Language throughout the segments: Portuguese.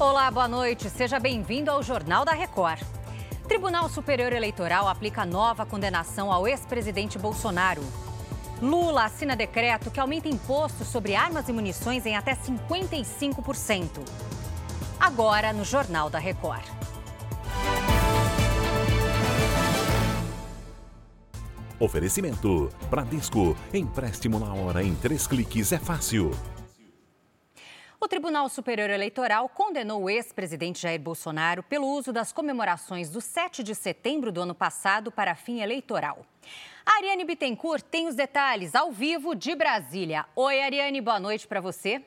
Olá, boa noite. Seja bem-vindo ao Jornal da Record. Tribunal Superior Eleitoral aplica nova condenação ao ex-presidente Bolsonaro. Lula assina decreto que aumenta imposto sobre armas e munições em até 55%. Agora no Jornal da Record. Oferecimento: Bradesco. Empréstimo na hora em três cliques é fácil. O Tribunal Superior Eleitoral condenou o ex-presidente Jair Bolsonaro pelo uso das comemorações do 7 de setembro do ano passado para fim eleitoral. A Ariane Bittencourt tem os detalhes ao vivo de Brasília. Oi, Ariane, boa noite para você.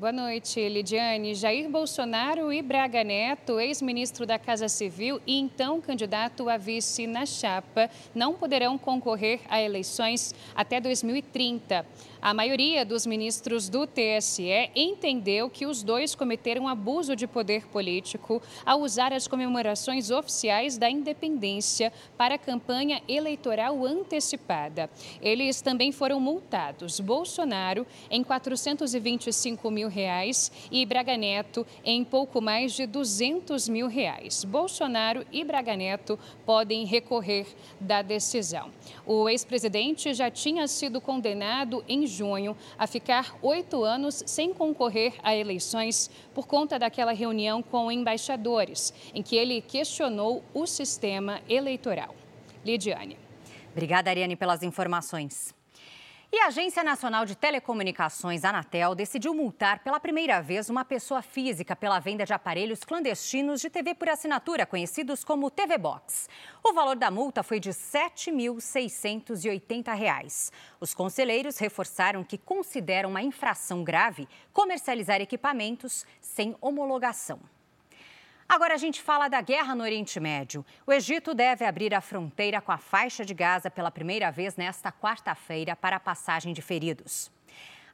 Boa noite, Lidiane. Jair Bolsonaro e Braga Neto, ex-ministro da Casa Civil e então candidato a vice na chapa, não poderão concorrer a eleições até 2030. A maioria dos ministros do TSE entendeu que os dois cometeram abuso de poder político ao usar as comemorações oficiais da independência para a campanha eleitoral antecipada. Eles também foram multados. Bolsonaro em 425 mil reais e Braga Neto em pouco mais de 200 mil reais. Bolsonaro e Braga Neto podem recorrer da decisão. O ex-presidente já tinha sido condenado em junho a ficar oito anos sem concorrer a eleições por conta daquela reunião com embaixadores, em que ele questionou o sistema eleitoral. Lidiane. Obrigada, Ariane, pelas informações. E a Agência Nacional de Telecomunicações, Anatel, decidiu multar pela primeira vez uma pessoa física pela venda de aparelhos clandestinos de TV por assinatura, conhecidos como TV Box. O valor da multa foi de R$ 7.680. Os conselheiros reforçaram que consideram uma infração grave comercializar equipamentos sem homologação. Agora a gente fala da guerra no Oriente Médio. O Egito deve abrir a fronteira com a faixa de Gaza pela primeira vez nesta quarta-feira para a passagem de feridos.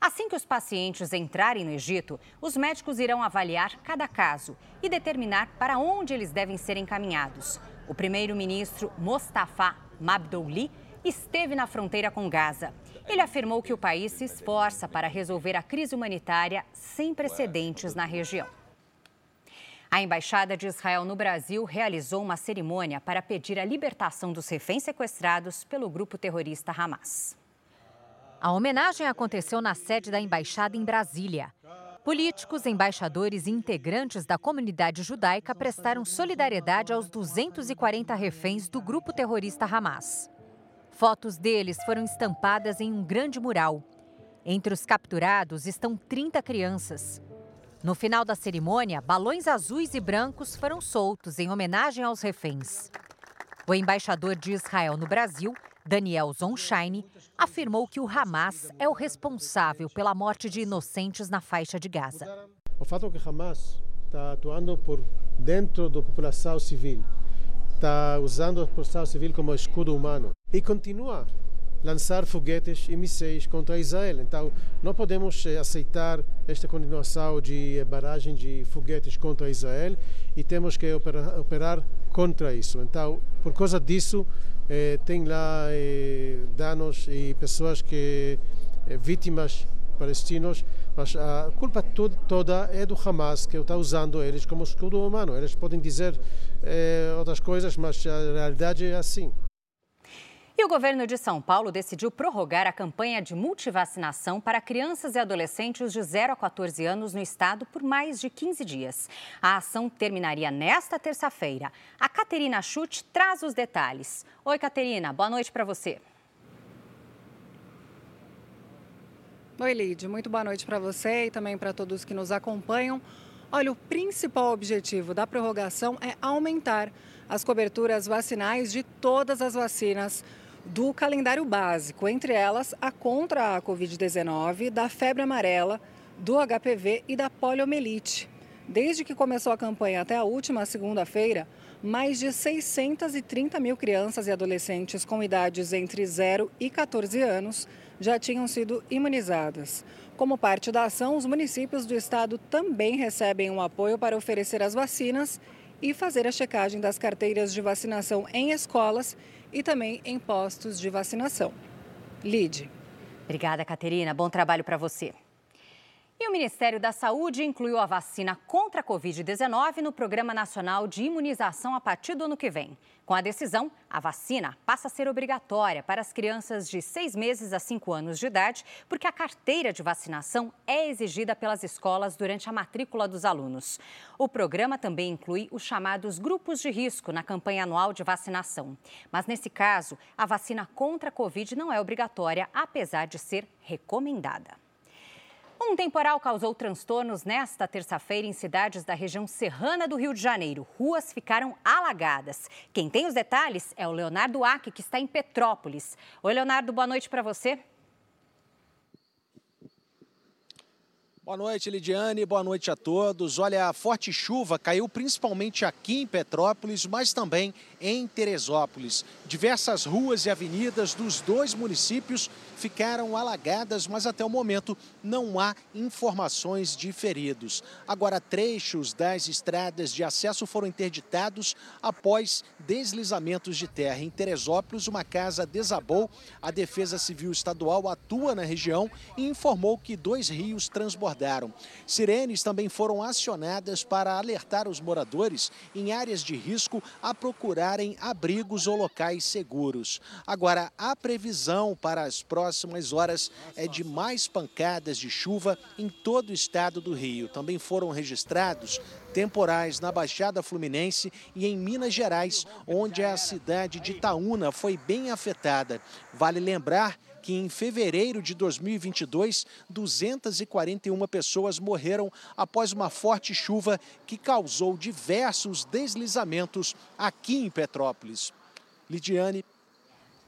Assim que os pacientes entrarem no Egito, os médicos irão avaliar cada caso e determinar para onde eles devem ser encaminhados. O primeiro-ministro Mostafa Mabdouli esteve na fronteira com Gaza. Ele afirmou que o país se esforça para resolver a crise humanitária sem precedentes na região. A Embaixada de Israel no Brasil realizou uma cerimônia para pedir a libertação dos reféns sequestrados pelo grupo terrorista Hamas. A homenagem aconteceu na sede da embaixada em Brasília. Políticos, embaixadores e integrantes da comunidade judaica prestaram solidariedade aos 240 reféns do grupo terrorista Hamas. Fotos deles foram estampadas em um grande mural. Entre os capturados estão 30 crianças. No final da cerimônia, balões azuis e brancos foram soltos em homenagem aos reféns. O embaixador de Israel no Brasil, Daniel Zonshine, afirmou que o Hamas é o responsável pela morte de inocentes na faixa de Gaza. O fato é que Hamas está atuando por dentro da população civil, está usando a população civil como escudo humano e continua lançar foguetes e mísseis contra Israel. Então, não podemos eh, aceitar esta continuação de barragem de foguetes contra Israel e temos que operar, operar contra isso. Então, por causa disso, eh, tem lá eh, danos e pessoas que eh, vítimas palestinos, mas a culpa toda é do Hamas, que está usando eles como escudo humano. Eles podem dizer eh, outras coisas, mas a realidade é assim. E o governo de São Paulo decidiu prorrogar a campanha de multivacinação para crianças e adolescentes de 0 a 14 anos no estado por mais de 15 dias. A ação terminaria nesta terça-feira. A Caterina Chute traz os detalhes. Oi, Caterina, boa noite para você. Oi, Lid, muito boa noite para você e também para todos que nos acompanham. Olha, o principal objetivo da prorrogação é aumentar as coberturas vacinais de todas as vacinas do calendário básico, entre elas a contra a Covid-19, da febre amarela, do HPV e da poliomielite. Desde que começou a campanha até a última segunda-feira, mais de 630 mil crianças e adolescentes com idades entre 0 e 14 anos já tinham sido imunizadas. Como parte da ação, os municípios do estado também recebem um apoio para oferecer as vacinas e fazer a checagem das carteiras de vacinação em escolas e também em postos de vacinação. Lide. Obrigada, Caterina. Bom trabalho para você. E o Ministério da Saúde incluiu a vacina contra a Covid-19 no Programa Nacional de Imunização a partir do ano que vem. Com a decisão, a vacina passa a ser obrigatória para as crianças de 6 meses a 5 anos de idade, porque a carteira de vacinação é exigida pelas escolas durante a matrícula dos alunos. O programa também inclui os chamados grupos de risco na campanha anual de vacinação. Mas, nesse caso, a vacina contra a Covid não é obrigatória, apesar de ser recomendada. Um temporal causou transtornos nesta terça-feira em cidades da região serrana do Rio de Janeiro. Ruas ficaram alagadas. Quem tem os detalhes é o Leonardo Aque, que está em Petrópolis. Oi, Leonardo, boa noite para você. Boa noite, Lidiane. Boa noite a todos. Olha, a forte chuva caiu principalmente aqui em Petrópolis, mas também em Teresópolis. Diversas ruas e avenidas dos dois municípios ficaram alagadas, mas até o momento não há informações de feridos. Agora, trechos das estradas de acesso foram interditados após deslizamentos de terra. Em Teresópolis, uma casa desabou. A Defesa Civil Estadual atua na região e informou que dois rios transbordaram. Sirenes também foram acionadas para alertar os moradores em áreas de risco a procurarem abrigos ou locais seguros. Agora, a previsão para as próximas próximas horas é de mais pancadas de chuva em todo o estado do Rio. Também foram registrados temporais na Baixada Fluminense e em Minas Gerais, onde a cidade de Itaúna foi bem afetada. Vale lembrar que em fevereiro de 2022, 241 pessoas morreram após uma forte chuva que causou diversos deslizamentos aqui em Petrópolis. Lidiane.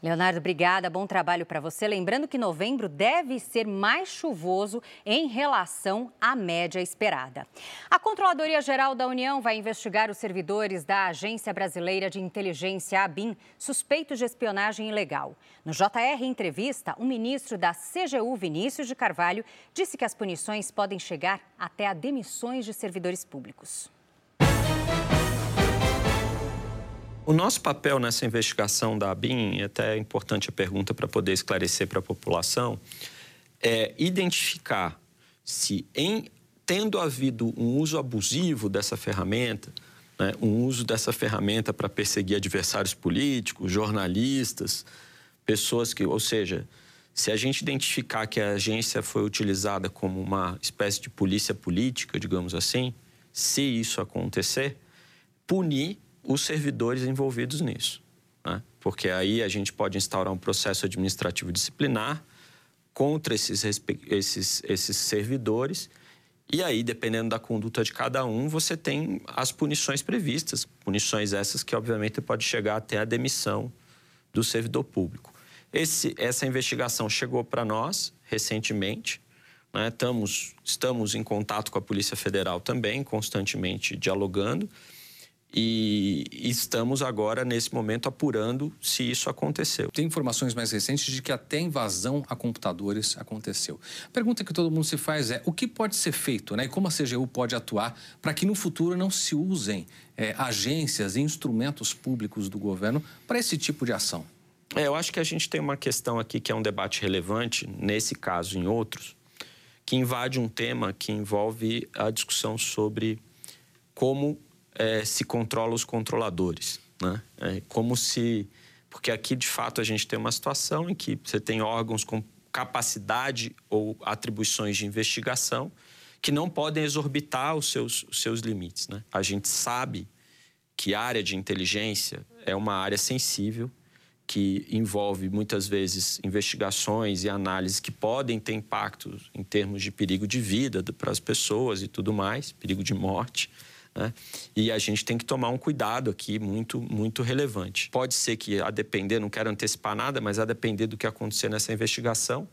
Leonardo, obrigada. Bom trabalho para você. Lembrando que novembro deve ser mais chuvoso em relação à média esperada. A Controladoria Geral da União vai investigar os servidores da Agência Brasileira de Inteligência, ABIN, suspeitos de espionagem ilegal. No JR Entrevista, o ministro da CGU, Vinícius de Carvalho, disse que as punições podem chegar até a demissões de servidores públicos. O nosso papel nessa investigação da ABIN, é até importante a pergunta para poder esclarecer para a população, é identificar se, em tendo havido um uso abusivo dessa ferramenta, né, um uso dessa ferramenta para perseguir adversários políticos, jornalistas, pessoas que, ou seja, se a gente identificar que a agência foi utilizada como uma espécie de polícia política, digamos assim, se isso acontecer, punir os servidores envolvidos nisso. Né? Porque aí a gente pode instaurar um processo administrativo disciplinar contra esses, esses, esses servidores. E aí, dependendo da conduta de cada um, você tem as punições previstas. Punições essas que, obviamente, pode chegar até a demissão do servidor público. Esse, essa investigação chegou para nós recentemente. Né? Estamos, estamos em contato com a Polícia Federal também, constantemente dialogando. E estamos agora, nesse momento, apurando se isso aconteceu. Tem informações mais recentes de que até invasão a computadores aconteceu. A pergunta que todo mundo se faz é: o que pode ser feito né, e como a CGU pode atuar para que no futuro não se usem é, agências e instrumentos públicos do governo para esse tipo de ação? É, eu acho que a gente tem uma questão aqui que é um debate relevante, nesse caso e em outros, que invade um tema que envolve a discussão sobre como é, se controla os controladores. Né? É como se. Porque aqui, de fato, a gente tem uma situação em que você tem órgãos com capacidade ou atribuições de investigação que não podem exorbitar os seus, os seus limites. Né? A gente sabe que a área de inteligência é uma área sensível, que envolve muitas vezes investigações e análises que podem ter impacto em termos de perigo de vida para as pessoas e tudo mais, perigo de morte. Né? E a gente tem que tomar um cuidado aqui muito, muito relevante. Pode ser que, a depender, não quero antecipar nada, mas a depender do que acontecer nessa investigação,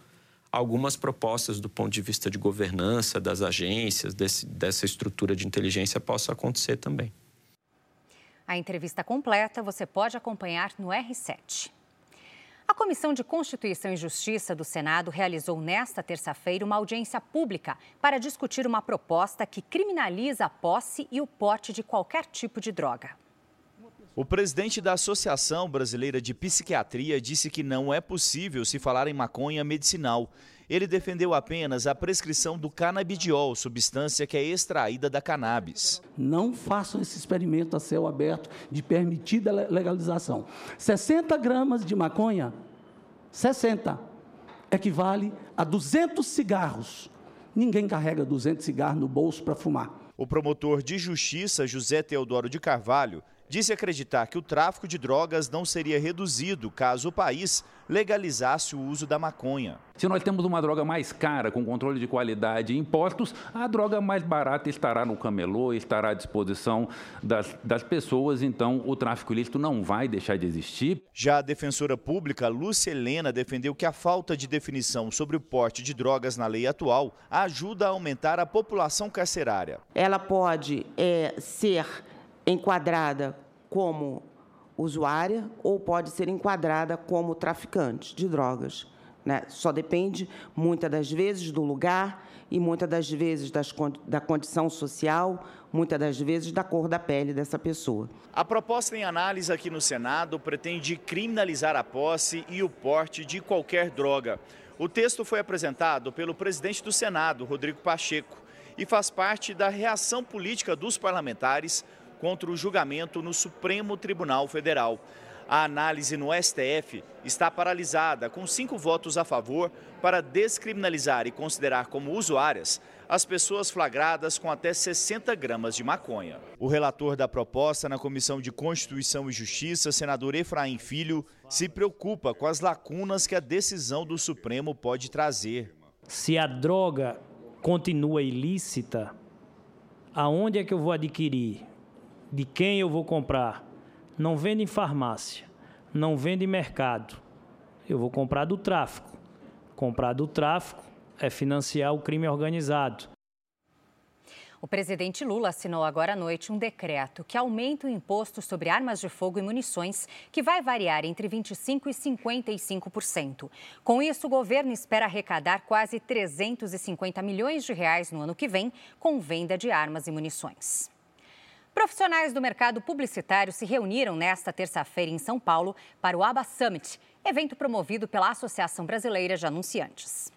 algumas propostas do ponto de vista de governança das agências, desse, dessa estrutura de inteligência, possam acontecer também. A entrevista completa você pode acompanhar no R7. A Comissão de Constituição e Justiça do Senado realizou nesta terça-feira uma audiência pública para discutir uma proposta que criminaliza a posse e o porte de qualquer tipo de droga. O presidente da Associação Brasileira de Psiquiatria disse que não é possível se falar em maconha medicinal Ele defendeu apenas a prescrição do canabidiol, substância que é extraída da cannabis. Não façam esse experimento a céu aberto de permitida legalização. 60 gramas de maconha, 60, equivale a 200 cigarros. Ninguém carrega 200 cigarros no bolso para fumar. O promotor de justiça, José Teodoro de Carvalho, disse acreditar que o tráfico de drogas não seria reduzido caso o país legalizasse o uso da maconha. Se nós temos uma droga mais cara, com controle de qualidade e impostos, a droga mais barata estará no camelô, estará à disposição das, das pessoas, então o tráfico ilícito não vai deixar de existir. Já a defensora pública, Lúcia Helena, defendeu que a falta de definição sobre o porte de drogas na lei atual ajuda a aumentar a população carcerária. Ela pode é, ser enquadrada como usuária ou pode ser enquadrada como traficante de drogas. Né? Só depende, muitas das vezes, do lugar e muitas das vezes das, da condição social, muitas das vezes da cor da pele dessa pessoa. A proposta em análise aqui no Senado pretende criminalizar a posse e o porte de qualquer droga. O texto foi apresentado pelo presidente do Senado, Rodrigo Pacheco, e faz parte da reação política dos parlamentares contra o julgamento no Supremo Tribunal Federal. A análise no STF está paralisada, com cinco votos a favor para descriminalizar e considerar como usuárias as pessoas flagradas com até 60 gramas de maconha. O relator da proposta na Comissão de Constituição e Justiça, senador Efraim Filho, se preocupa com as lacunas que a decisão do Supremo pode trazer. Se a droga continua ilícita, aonde é que eu vou adquirir? De quem eu vou comprar. Não vende em farmácia, não vende em mercado. Eu vou comprar do tráfico. Comprar do tráfico é financiar o crime organizado. O presidente Lula assinou agora à noite um decreto que aumenta o imposto sobre armas de fogo e munições, que vai variar entre 25% e 55%. Com isso, o governo espera arrecadar quase 350 milhões de reais no ano que vem com venda de armas e munições. Profissionais do mercado publicitário se reuniram nesta terça-feira em São Paulo para o ABA Summit, evento promovido pela Associação Brasileira de Anunciantes.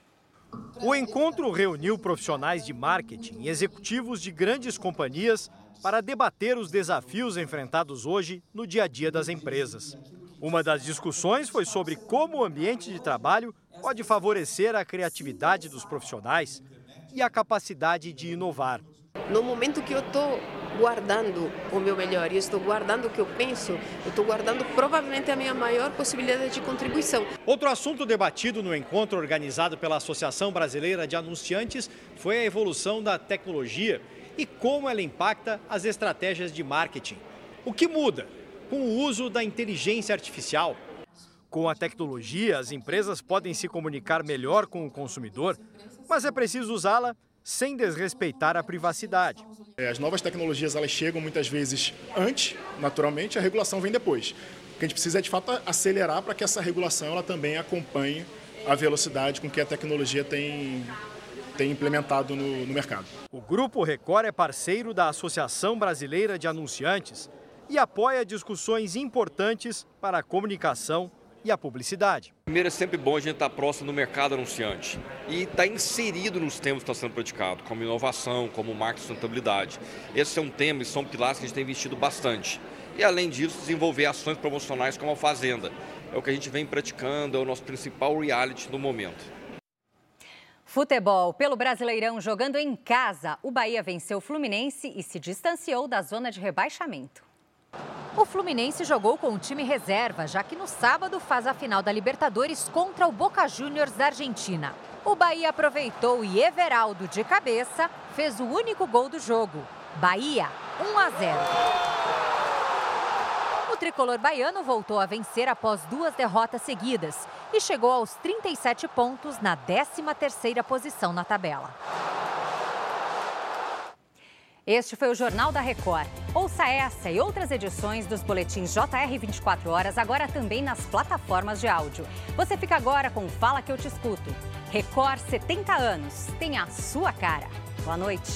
O encontro reuniu profissionais de marketing e executivos de grandes companhias para debater os desafios enfrentados hoje no dia a dia das empresas. Uma das discussões foi sobre como o ambiente de trabalho pode favorecer a criatividade dos profissionais e a capacidade de inovar. No momento que eu estou guardando o meu melhor, e estou guardando o que eu penso, eu estou guardando provavelmente a minha maior possibilidade de contribuição. Outro assunto debatido no encontro organizado pela Associação Brasileira de Anunciantes foi a evolução da tecnologia e como ela impacta as estratégias de marketing. O que muda com o uso da inteligência artificial? Com a tecnologia, as empresas podem se comunicar melhor com o consumidor, mas é preciso usá-la sem desrespeitar a privacidade. É, as novas tecnologias elas chegam muitas vezes antes, naturalmente, a regulação vem depois. O que a gente precisa é de fato acelerar para que essa regulação ela também acompanhe a velocidade com que a tecnologia tem, tem implementado no, no mercado. O Grupo Record é parceiro da Associação Brasileira de Anunciantes e apoia discussões importantes para a comunicação e a publicidade. Primeiro, é sempre bom a gente estar próximo do mercado anunciante e estar inserido nos temas que estão sendo praticados, como inovação, como marketing sustentabilidade. Esse é um tema e são pilares que a gente tem investido bastante. E, além disso, desenvolver ações promocionais como a Fazenda. É o que a gente vem praticando, é o nosso principal reality no momento. Futebol pelo Brasileirão jogando em casa. O Bahia venceu o Fluminense e se distanciou da zona de rebaixamento. O Fluminense jogou com o time reserva, já que no sábado faz a final da Libertadores contra o Boca Juniors da Argentina. O Bahia aproveitou e Everaldo, de cabeça, fez o único gol do jogo. Bahia, 1 a 0. O tricolor baiano voltou a vencer após duas derrotas seguidas e chegou aos 37 pontos na 13ª posição na tabela. Este foi o Jornal da Record. Ouça essa e outras edições dos boletins JR 24 horas agora também nas plataformas de áudio. Você fica agora com Fala que eu te escuto. Record 70 anos. Tem a sua cara. Boa noite.